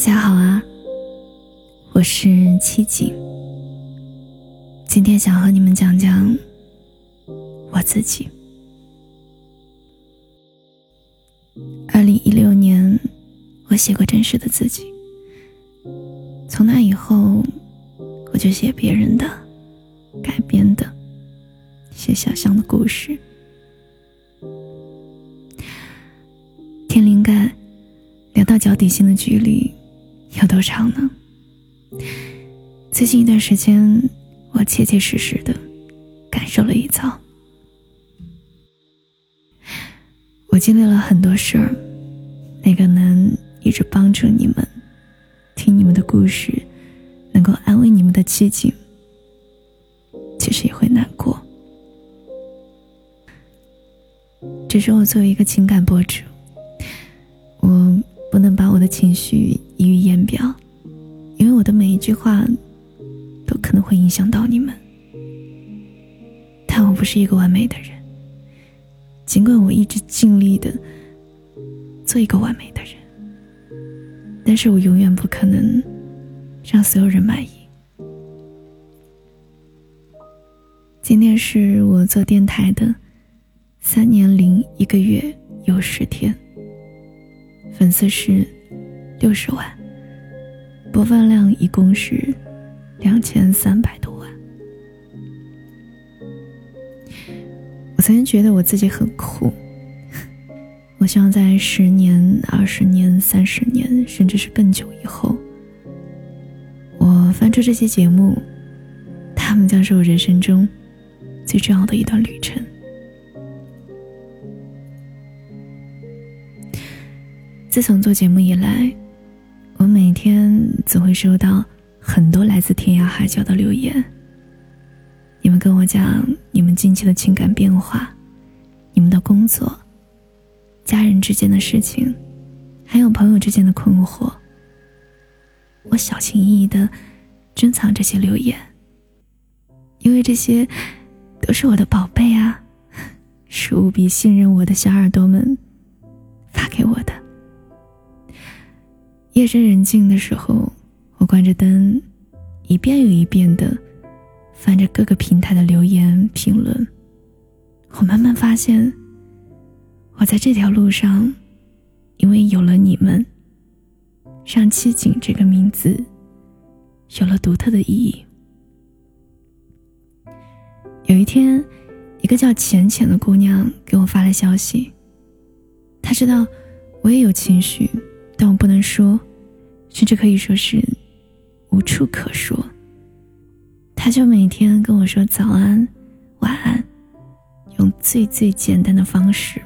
大家好啊，我是七景。今天想和你们讲讲我自己。二零一六年，我写过真实的自己。从那以后，我就写别人的、改编的、写想象的故事。天灵盖，聊到脚底心的距离。有多长呢？最近一段时间，我切切实实的感受了一遭。我经历了很多事儿，那个能一直帮助你们、听你们的故事、能够安慰你们的七景，其实也会难过。只是我作为一个情感博主，我。不能把我的情绪句话都可能会影响到你们。但我不是一个完美的人，尽管我一直尽力的做一个完美的人，但是我永远不可能让所有人满意。今天是我做电台的三年零一个月又十天。粉丝是六十万，播放量一共是两千三百多万。我曾经觉得我自己很酷，我希望在十年、二十年、三十年，甚至是更久以后，我翻出这些节目，他们将是我人生中最重要的一段旅程。自从做节目以来，天总会收到很多来自天涯海角的留言。你们跟我讲你们近期的情感变化，你们的工作、家人之间的事情，还有朋友之间的困惑。我小心翼翼的珍藏这些留言，因为这些都是我的宝贝啊，是无比信任我的小耳朵们发给我的。夜深人静的时候，我关着灯，一遍又一遍的翻着各个平台的留言评论。我慢慢发现，我在这条路上，因为有了你们，让七景这个名字有了独特的意义。有一天，一个叫浅浅的姑娘给我发来消息，她知道我也有情绪，但我不能说。甚至可以说是无处可说。他就每天跟我说早安、晚安，用最最简单的方式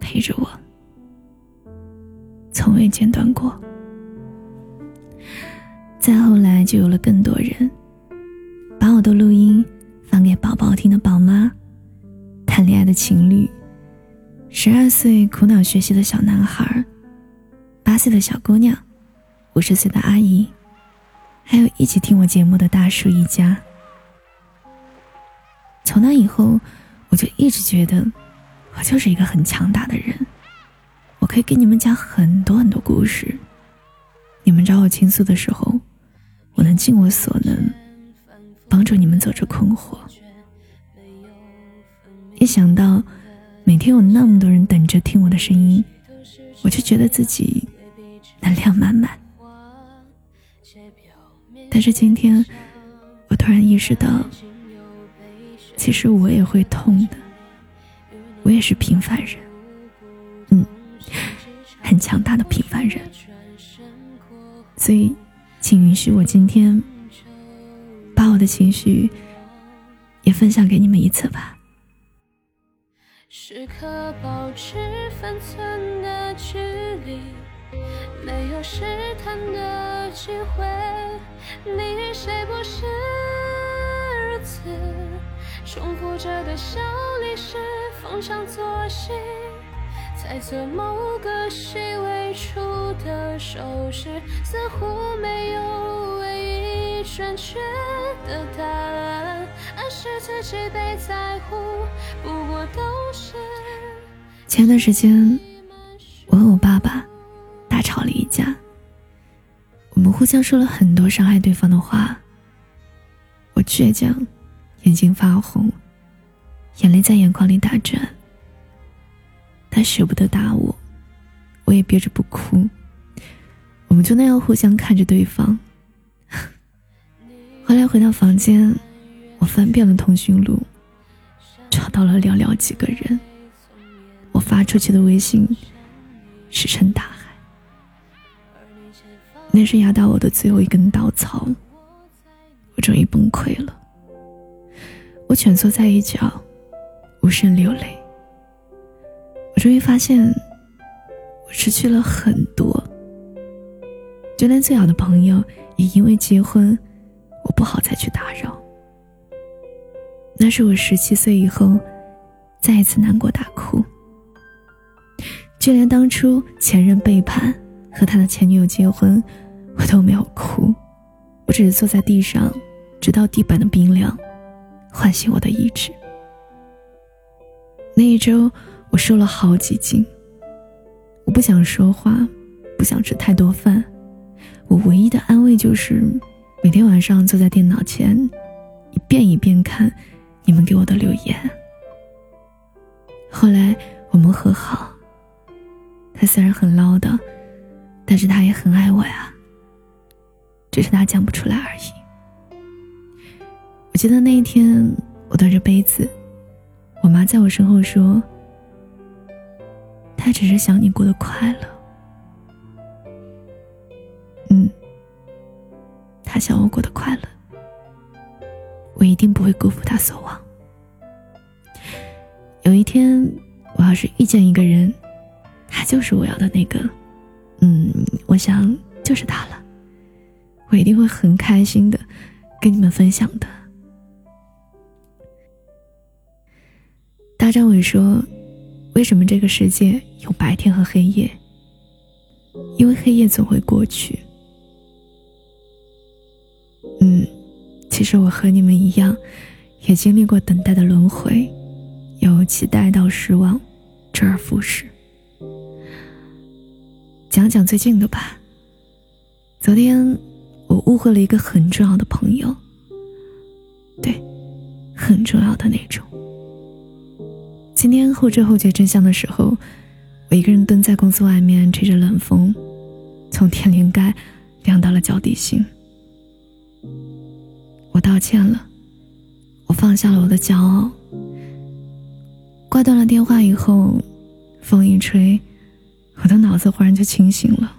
陪着我，从未间断过。再后来，就有了更多人把我的录音放给宝宝听的宝妈、谈恋爱的情侣、十二岁苦恼学习的小男孩、八岁的小姑娘。五十岁的阿姨，还有一起听我节目的大叔一家。从那以后，我就一直觉得，我就是一个很强大的人，我可以给你们讲很多很多故事。你们找我倾诉的时候，我能尽我所能，帮助你们走出困惑。一想到每天有那么多人等着听我的声音，我就觉得自己能量满满。但是今天，我突然意识到，其实我也会痛的，我也是平凡人，嗯，很强大的平凡人。所以，请允许我今天把我的情绪也分享给你们一次吧。时刻保持分寸的距离。没有试探的机会，你？与谁不是如此？重复着的小历史，逢场作戏，猜测某个细微处的手势，似乎没有唯一准确的答案，暗示自己被在乎，不过都是。前段时间，互相说了很多伤害对方的话。我倔强，眼睛发红，眼泪在眼眶里打转。他舍不得打我，我也憋着不哭。我们就那样互相看着对方。后来回到房间，我翻遍了通讯录，找到了寥寥几个人。我发出去的微信石沉大海。那是压倒我的最后一根稻草。我终于崩溃了。我蜷缩在一角，无声流泪。我终于发现，我失去了很多。就连最好的朋友也因为结婚，我不好再去打扰。那是我十七岁以后，再一次难过大哭。就连当初前任背叛和他的前女友结婚，我都没有哭，我只是坐在地上，直到地板的冰凉，唤醒我的意志。那一周，我瘦了好几斤。我不想说话，不想吃太多饭。我唯一的安慰就是，每天晚上坐在电脑前，一遍一遍看你们给我的留言。后来我们和好，他虽然很唠叨，但是他也很爱我呀。只是他讲不出来而已。我记得那一天，我端着杯子，我妈在我身后说：“他只是想你过得快乐。”嗯他想我过得快乐，我一定不会辜负他所望。有一天，我要是遇见一个人，他就是我要的那个，嗯，我想就是他了，我一定会很开心的跟你们分享的。大张伟说：“为什么这个世界有白天和黑夜？因为黑夜总会过去。”嗯，其实我和你们一样，也经历过等待的轮回，由期待到失望，周而复始。讲讲最近的吧。昨天我误会了一个很重要的朋友，对，很重要的那种。今天后知后觉真相的时候，我一个人蹲在公司外面吹着冷风，从天灵盖凉到了脚底心。我道歉了，我放下了我的骄傲。挂断了电话以后，风一吹，我的脑子忽然就清醒了。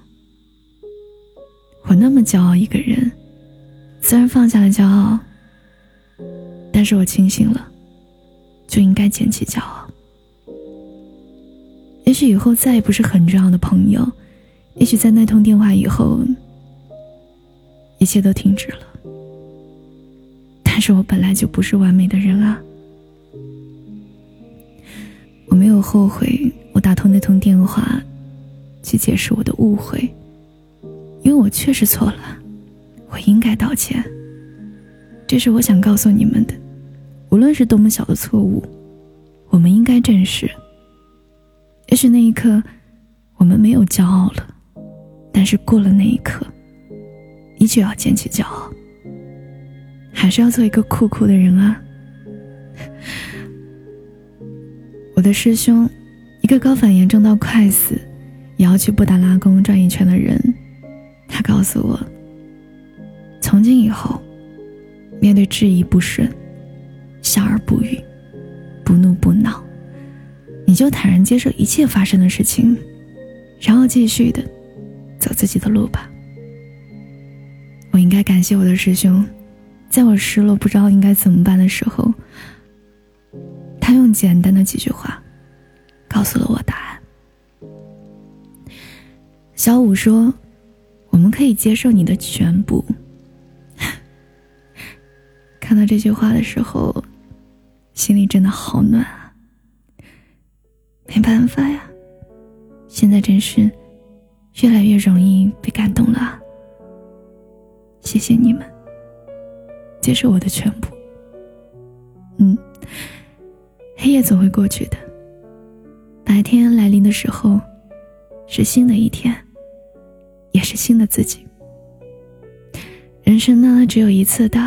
我那么骄傲一个人，虽然放下了骄傲，但是我清醒了，就应该捡起骄傲。也许以后再也不是很重要的朋友，也许在那通电话以后，一切都停止了。但是我本来就不是完美的人啊！我没有后悔我打通那通电话，去解释我的误会，我确实错了，我应该道歉。这是我想告诉你们的，无论是多么小的错误，我们应该正视。也许那一刻，我们没有骄傲了，但是过了那一刻，依旧要捡起骄傲。还是要做一个酷酷的人啊！我的师兄，一个高反严重到快死，也要去布达拉宫转一圈的人，他告诉我：从今以后，面对质疑不顺，笑而不语，不怒不恼，你就坦然接受一切发生的事情，然后继续的走自己的路吧。我应该感谢我的师兄。在我失落不知道应该怎么办的时候，他用简单的几句话，告诉了我答案。小五说：“我们可以接受你的全部。”看到这句话的时候，心里真的好暖啊！没办法呀，现在真是越来越容易被感动了。谢谢你们。接受我的全部。嗯，黑夜总会过去的。白天来临的时候，是新的一天，是新的自己。人生呢，只有一次的，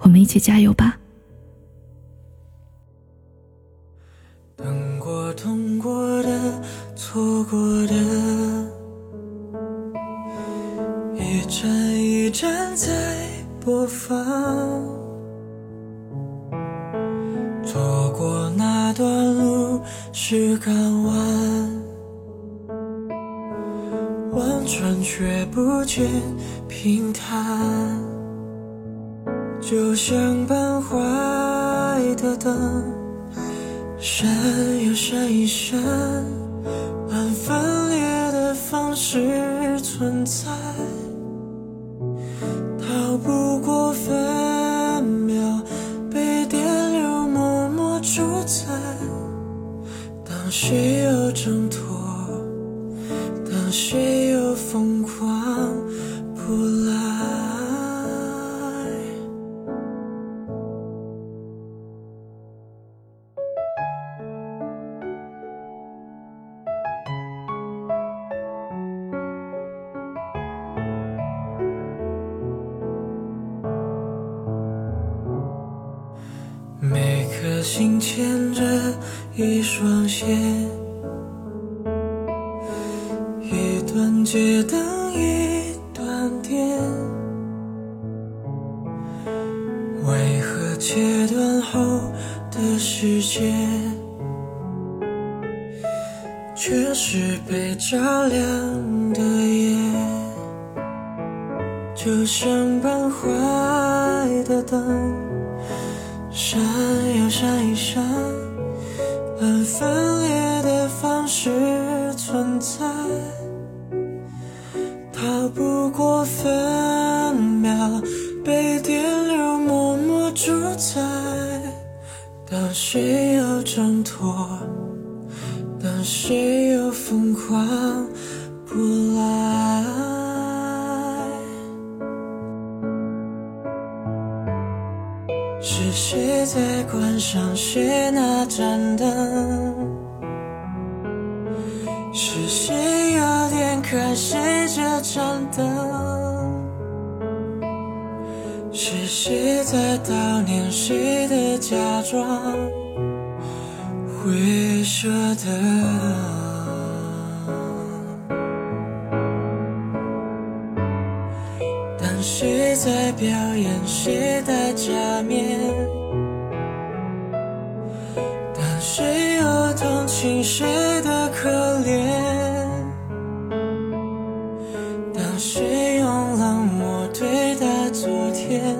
我们一起加油吧。等过、痛过的、错过的，一站一站在播放。走过那段路是港湾，却不见平坦，就像半坏的灯。闪又闪一闪，按分裂的方式存在，逃不过分秒被电流默默主宰。当谁又挣脱，心牵着一双线，一段街灯一段电，为何切断后的世界，却是被照亮的夜？就像半坏的灯。脱，当谁又疯狂不来。是谁在关上谁那盏灯？是谁又点开谁这盏灯？是谁在悼念谁的假装会舍得？当谁在表演谁的假面？当谁又同情谁的可怜？当谁用冷漠对待昨天？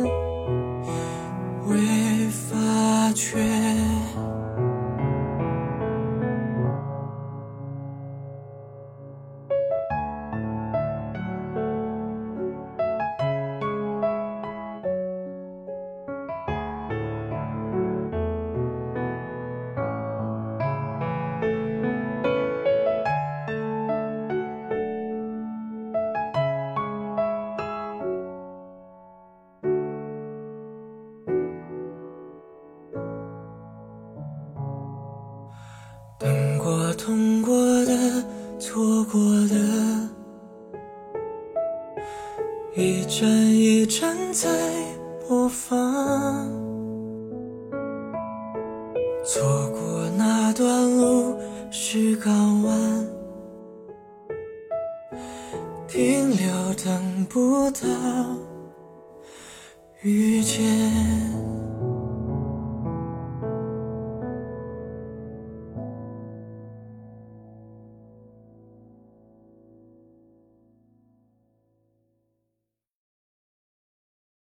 错过那段路是港湾，停留等不到遇见。